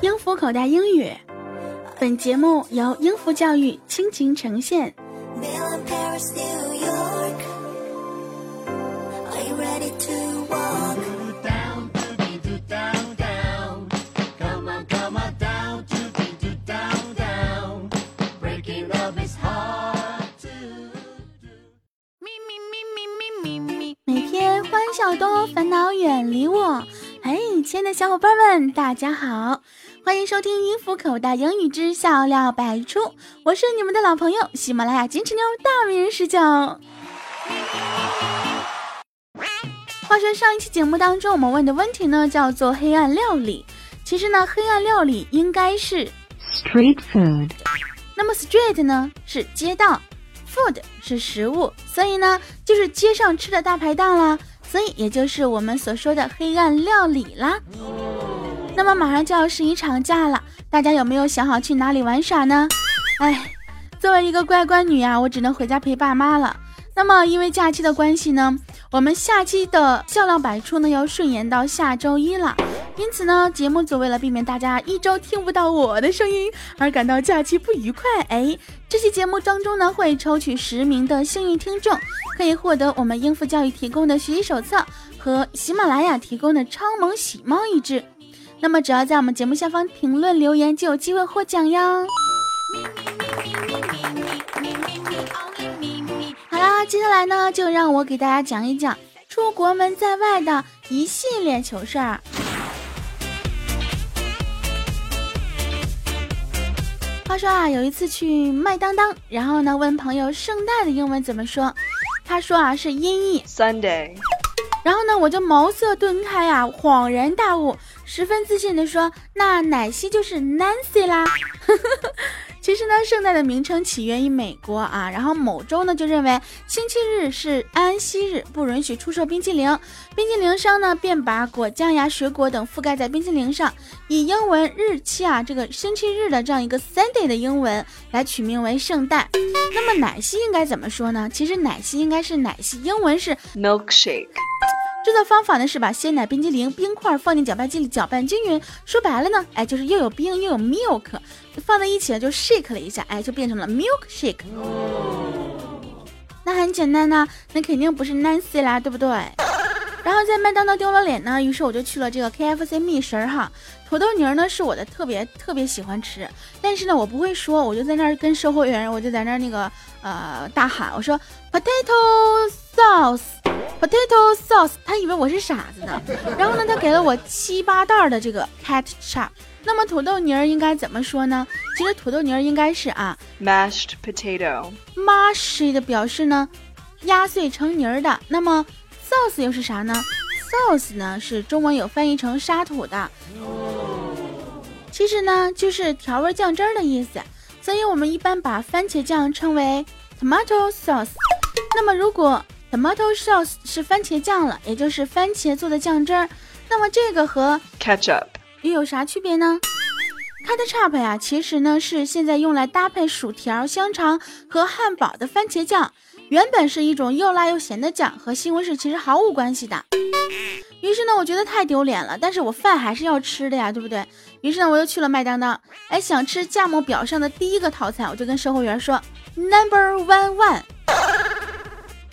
英孚口袋英语，本节目由英孚教育倾情呈现。每天欢笑多，烦恼远离我。亲爱的小伙伴们，大家好，欢迎收听音符口袋英语之笑料百出，我是你们的老朋友喜马拉雅金翅妞大名人十九。话说上一期节目当中，我们问的问题呢叫做黑暗料理，其实呢黑暗料理应该是 street food，那么 street 呢是街道，food 是食物，所以呢就是街上吃的大排档啦。所以，也就是我们所说的黑暗料理啦。那么，马上就要十一长假了，大家有没有想好去哪里玩耍呢？哎，作为一个乖乖女啊，我只能回家陪爸妈了。那么，因为假期的关系呢，我们下期的笑料百出呢要顺延到下周一了。因此呢，节目组为了避免大家一周听不到我的声音而感到假期不愉快，哎，这期节目当中呢会抽取十名的幸运听众，可以获得我们应付教育提供的学习手册和喜马拉雅提供的超萌喜猫一只。那么只要在我们节目下方评论留言，就有机会获奖哟。好啦，接下来呢就让我给大家讲一讲出国门在外的一系列糗事儿。话说啊，有一次去麦当当，然后呢问朋友圣诞的英文怎么说，他说啊是音译。Sunday，然后呢我就茅塞顿开啊，恍然大悟，十分自信的说，那奶昔就是 Nancy 啦。其实呢，圣诞的名称起源于美国啊，然后某州呢就认为星期日是安息日，不允许出售冰淇淋，冰淇淋商呢便把果酱呀、水果等覆盖在冰淇淋上，以英文日期啊这个星期日的这样一个 Sunday 的英文来取名为圣诞。那么奶昔应该怎么说呢？其实奶昔应该是奶昔，英文是 milkshake。制作方法呢是把鲜奶、冰激凌、冰块放进搅拌机里搅拌均匀。说白了呢，哎，就是又有冰又有 milk，放在一起就 shake 了一下，哎，就变成了 milk shake。那很简单呐，那肯定不是 Nancy 啦，对不对？然后在麦当劳丢了脸呢，于是我就去了这个 KFC 蜜食儿哈。土豆泥儿呢是我的特别特别喜欢吃，但是呢我不会说，我就在那儿跟售货员，我就在那儿那个呃大喊，我说 potatoes sauce。Potato sauce，他以为我是傻子呢。然后呢，他给了我七八袋的这个 ketchup。那么土豆泥儿应该怎么说呢？其实土豆泥儿应该是啊，mashed potato。mashed 表示呢压碎成泥儿的。那么 sauce 又是啥呢？sauce 呢是中文有翻译成沙土的。其实呢就是调味酱汁儿的意思。所以我们一般把番茄酱称为 tomato sauce。那么如果 Tomato sauce 是番茄酱了，也就是番茄做的酱汁儿。那么这个和 ketchup 又有啥区别呢？Ketchup 呀，其实呢是现在用来搭配薯条、香肠和汉堡的番茄酱，原本是一种又辣又咸的酱，和西红柿其实毫无关系的。于是呢，我觉得太丢脸了，但是我饭还是要吃的呀，对不对？于是呢，我又去了麦当当，哎，想吃价目表上的第一个套餐，我就跟售货员说，Number one one。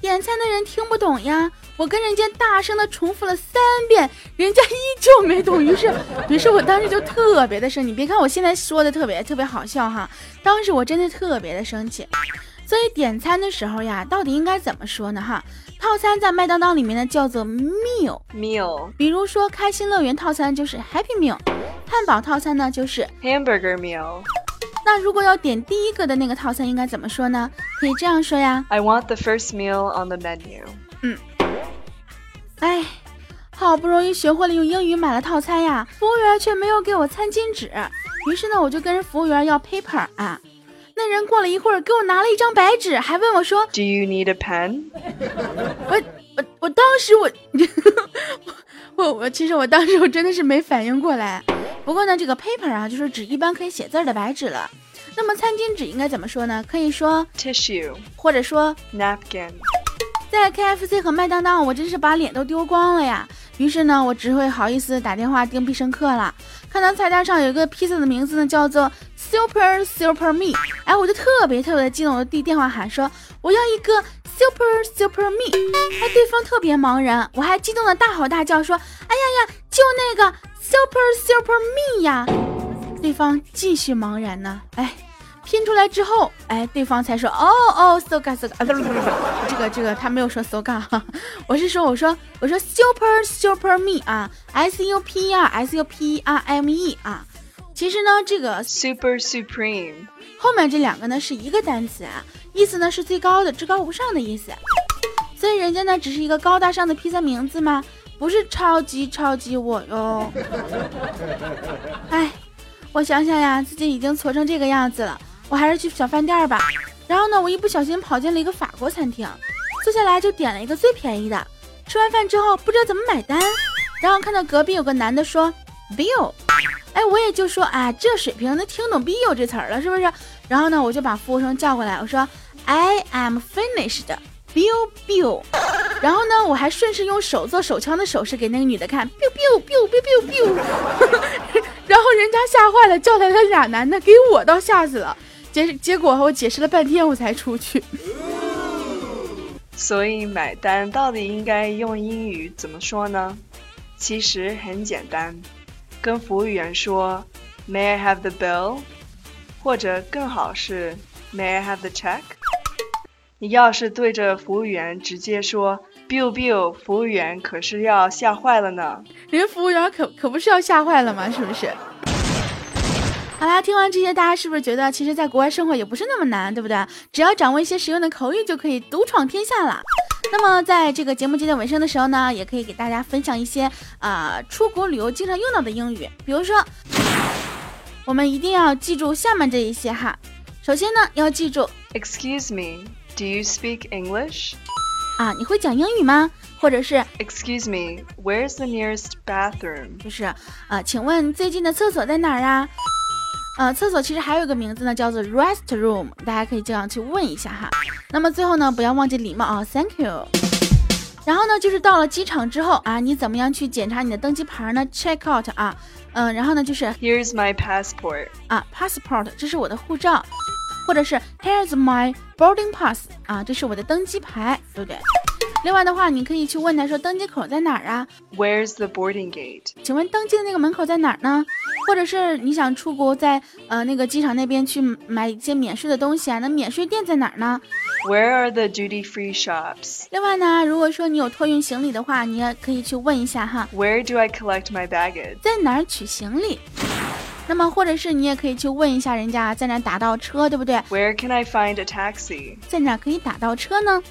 点餐的人听不懂呀，我跟人家大声的重复了三遍，人家依旧没懂。于是，于是我当时就特别的生气。你别看我现在说的特别特别好笑哈，当时我真的特别的生气。所以点餐的时候呀，到底应该怎么说呢？哈，套餐在麦当当里面呢叫做 meal meal，比如说开心乐园套餐就是 happy meal，汉堡套餐呢就是 hamburger meal。那如果要点第一个的那个套餐，应该怎么说呢？可以这样说呀：I want the first meal on the menu。嗯，哎，好不容易学会了用英语买了套餐呀，服务员却没有给我餐巾纸。于是呢，我就跟人服务员要 paper 啊。那人过了一会儿给我拿了一张白纸，还问我说：Do you need a pen？我我我当时我 我我其实我当时我真的是没反应过来。不过呢，这个 paper 啊，就是指一般可以写字的白纸了。那么餐巾纸应该怎么说呢？可以说 tissue，或者说 napkin。在 KFC 和麦当当，我真是把脸都丢光了呀！于是呢，我只会好意思打电话订必胜客了。看到菜单上有一个披萨的名字呢，叫做 Super Super Me，哎，我就特别特别的激动，我递电话喊说我要一个 Super Super Me。哎，对方特别茫然，我还激动的大吼大叫说，哎呀呀，就那个 Super Super Me 呀！对方继续茫然呢，哎。拼出来之后，哎，对方才说，哦哦，so ga so ga，啊，不不不不，这个这个他没有说 so ga，我是说，我说我说 super super me 啊，s u p 啊，s u p r m e 啊，其实呢，这个 super supreme 后面这两个呢是一个单词啊，意思呢是最高的、至高无上的意思，所以人家呢只是一个高大上的披萨名字吗？不是超级超级我哟，哎，我想想呀，自己已经挫成这个样子了。我还是去小饭店吧。然后呢，我一不小心跑进了一个法国餐厅，坐下来就点了一个最便宜的。吃完饭之后不知道怎么买单，然后看到隔壁有个男的说 bill，哎，我也就说啊，这水平能听懂 bill 这词儿了是不是？然后呢，我就把服务生叫过来，我说 I am finished bill bill。然后呢，我还顺势用手做手枪的手势给那个女的看，biu biu biu biu biu biu。然后人家吓坏了，叫来了俩男的，给我倒吓死了。结结果我解释了半天我才出去，所以买单到底应该用英语怎么说呢？其实很简单，跟服务员说 May I have the bill？或者更好是 May I have the check？你要是对着服务员直接说 Bill Bill，服务员可是要吓坏了呢。人家服务员可可不是要吓坏了吗？是不是？好啦，听完这些，大家是不是觉得其实在国外生活也不是那么难，对不对？只要掌握一些实用的口语，就可以独闯天下了。那么，在这个节目接近尾声的时候呢，也可以给大家分享一些啊出国旅游经常用到的英语，比如说，我们一定要记住下面这一些哈。首先呢，要记住，Excuse me, do you speak English？啊，你会讲英语吗？或者是 Excuse me, where's the nearest bathroom？就是啊，请问最近的厕所在哪儿啊？呃，厕所其实还有一个名字呢，叫做 restroom，大家可以这样去问一下哈。那么最后呢，不要忘记礼貌啊，Thank you。然后呢，就是到了机场之后啊，你怎么样去检查你的登机牌呢？Check out 啊，嗯，然后呢就是 Here's my passport 啊，passport，这是我的护照，或者是 Here's my boarding pass 啊，这是我的登机牌，对不对？另外的话，你可以去问他说登机口在哪儿啊？Where's the boarding gate？请问登机的那个门口在哪儿呢？或者是你想出国，在呃那个机场那边去买一些免税的东西啊？那免税店在哪儿呢？Where are the duty free shops？另外呢，如果说你有托运行李的话，你也可以去问一下哈。Where do I collect my baggage？在哪儿取行李？那么或者是你也可以去问一下人家在哪打到车，对不对？Where can I find a taxi？在哪可以打到车呢？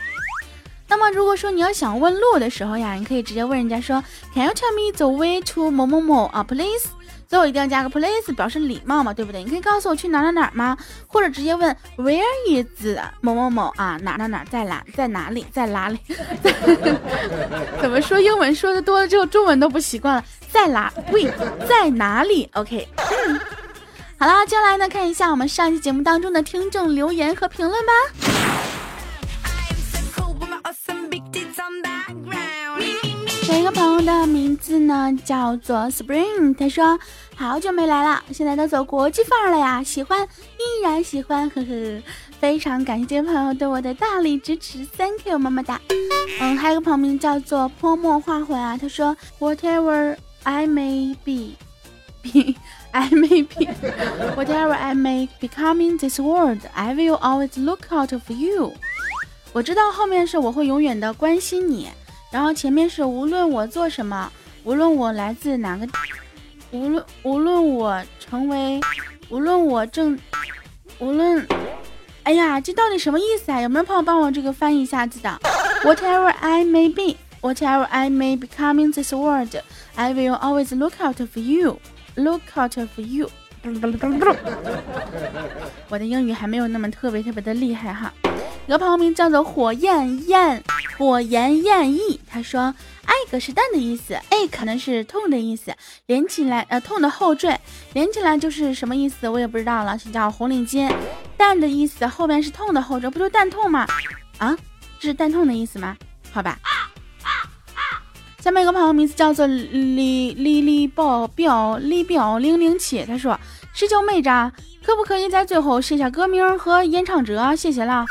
那么如果说你要想问路的时候呀，你可以直接问人家说，Can you tell me the way to 某某某啊，please？最后一定要加个 please，表示礼貌嘛，对不对？你可以告诉我去哪哪哪吗？或者直接问 Where is 某某某啊，哪哪哪在哪在哪里在哪里？怎么说英文说的多了之后，中文都不习惯了，在哪？喂，在哪里？OK。好了，接下来呢，看一下我们上期节目当中的听众留言和评论吧。有一个朋友的名字呢叫做 Spring，他说好久没来了，现在都走国际范儿了呀，喜欢依然喜欢，呵呵，非常感谢朋友对我的大力支持，Thank you，么么哒。嗯，还有个朋友名叫做泼墨画魂啊，他说 Whatever I may be，be，I may be，Whatever I may becoming this world，I will always look out for you。我知道后面是我会永远的关心你。然后前面是无论我做什么，无论我来自哪个，无论无论我成为，无论我正，无论，哎呀，这到底什么意思啊？有没有朋友帮我这个翻译一下子的？Whatever I may be, whatever I may becoming this world, I will always look out for you, look out for you。我的英语还没有那么特别特别的厉害哈。有个朋友名叫做火焰焰。火焰焰意，他说 egg 是蛋的意思，a 可能是痛的意思，连起来呃痛的后缀，连起来就是什么意思我也不知道了，是叫红领巾。蛋的意思后面是痛的后缀，不就蛋痛吗？啊，这是蛋痛的意思吗？好吧。下面一个朋友名字叫做李李李宝表李表零零七，他说：“十九妹子，可不可以在最后写下歌名和演唱者？谢谢了。”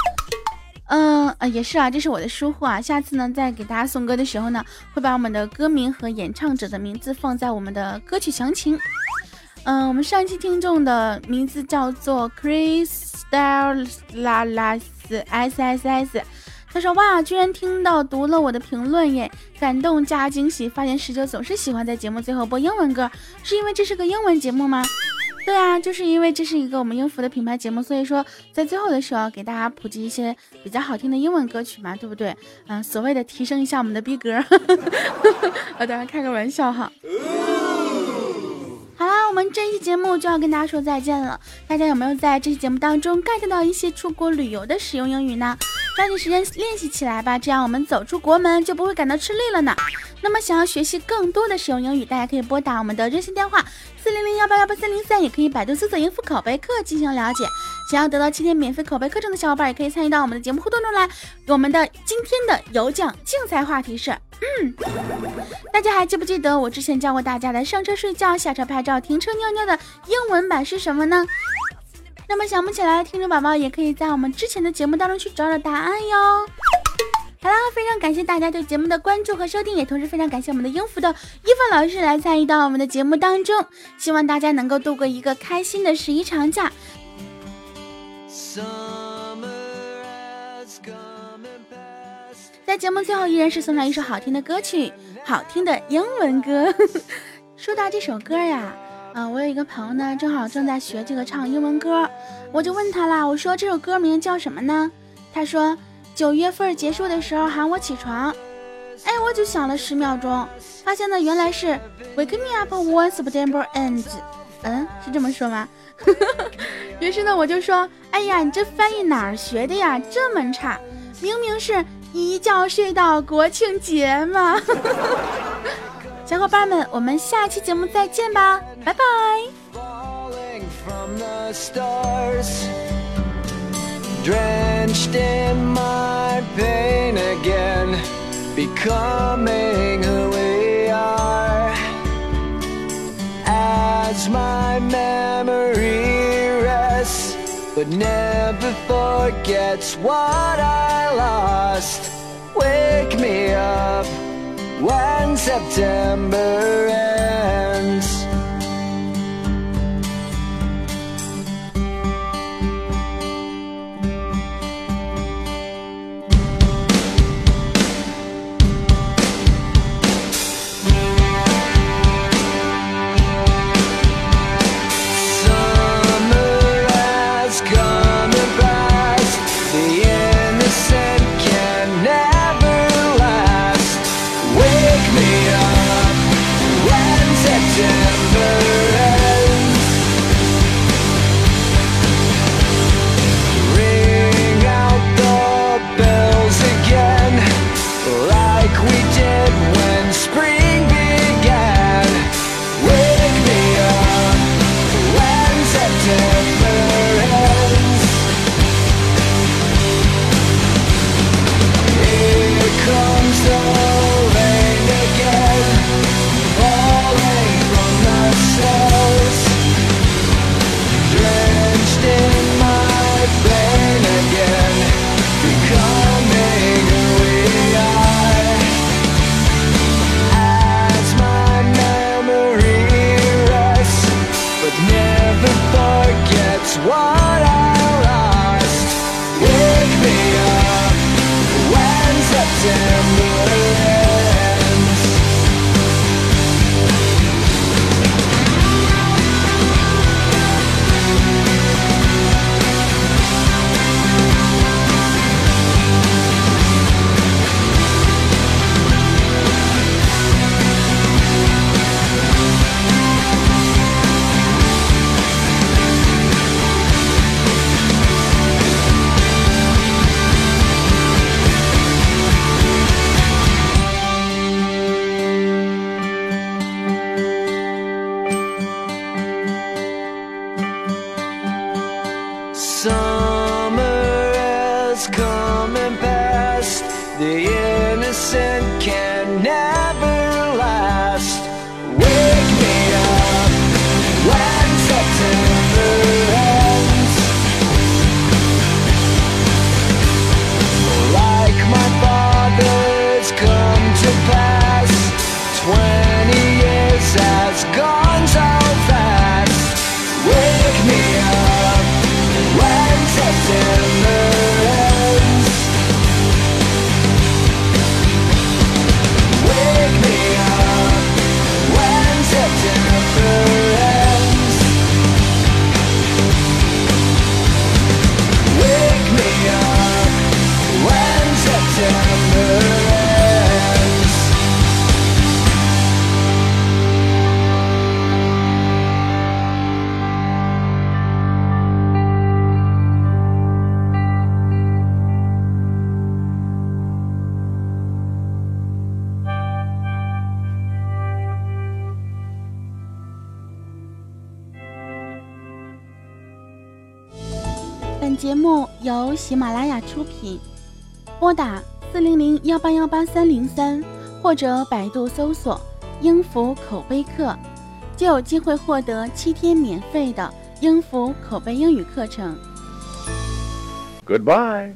嗯呃也是啊，这是我的疏忽啊。下次呢，在给大家送歌的时候呢，会把我们的歌名和演唱者的名字放在我们的歌曲详情。嗯，我们上期听众的名字叫做 Crystal Las S S S，他说哇，居然听到读了我的评论耶，感动加惊喜。发现十九总是喜欢在节目最后播英文歌，是因为这是个英文节目吗？对啊，就是因为这是一个我们英孚的品牌节目，所以说在最后的时候给大家普及一些比较好听的英文歌曲嘛，对不对？嗯，所谓的提升一下我们的逼格，我当然开个玩笑哈。好啦，我们这期节目就要跟大家说再见了。大家有没有在这期节目当中 get 到一些出国旅游的实用英语呢？抓紧时间练习起来吧，这样我们走出国门就不会感到吃力了呢。那么想要学习更多的实用英语，大家可以拨打我们的热线电话四零零幺八幺八三零三，也可以百度搜索“英孚口碑课”进行了解。想要得到七天免费口碑课程的小伙伴，也可以参与到我们的节目互动中来。我们的今天的有奖竞猜话题是：嗯，大家还记不记得我之前教过大家的上车睡觉、下车拍照、停车尿尿的英文版是什么呢？那么想不起来的，听众宝宝也可以在我们之前的节目当中去找找答案哟。好啦，非常感谢大家对节目的关注和收听，也同时非常感谢我们的英孚的伊凡老师来参与到我们的节目当中。希望大家能够度过一个开心的十一长假。在节目最后，依然是送上一首好听的歌曲，好听的英文歌。说到这首歌呀，啊，我有一个朋友呢，正好正在学这个唱英文歌，我就问他啦，我说这首歌名叫什么呢？他说九月份结束的时候喊我起床。哎，我就想了十秒钟，发现呢原来是 Wake me up when September ends。嗯，是这么说吗？于是呢，我就说，哎呀，你这翻译哪儿学的呀？这么差，明明是一觉睡到国庆节嘛！小伙伴们，我们下期节目再见吧，拜拜。but never forgets what I lost. Wake me up when September and now 节目由喜马拉雅出品，拨打四零零幺八幺八三零三或者百度搜索“英孚口碑课”，就有机会获得七天免费的英孚口碑英语课程。Goodbye.